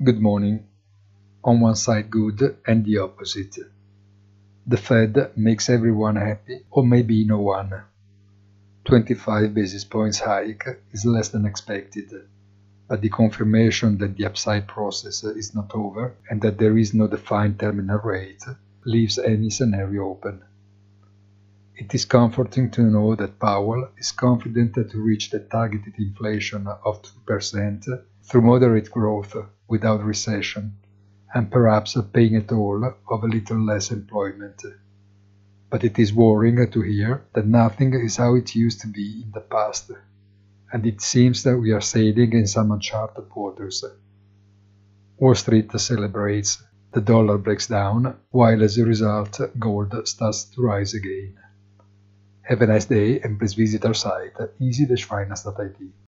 Good morning. On one side good and the opposite. The Fed makes everyone happy or maybe no one. 25 basis points hike is less than expected, but the confirmation that the upside process is not over and that there is no defined terminal rate leaves any scenario open. It is comforting to know that Powell is confident to reach the targeted inflation of 2% through moderate growth without recession, and perhaps paying a toll of a little less employment. But it is worrying to hear that nothing is how it used to be in the past, and it seems that we are sailing in some uncharted waters. Wall Street celebrates, the dollar breaks down, while as a result gold starts to rise again. Have a nice day and please visit our site easy-finance.it.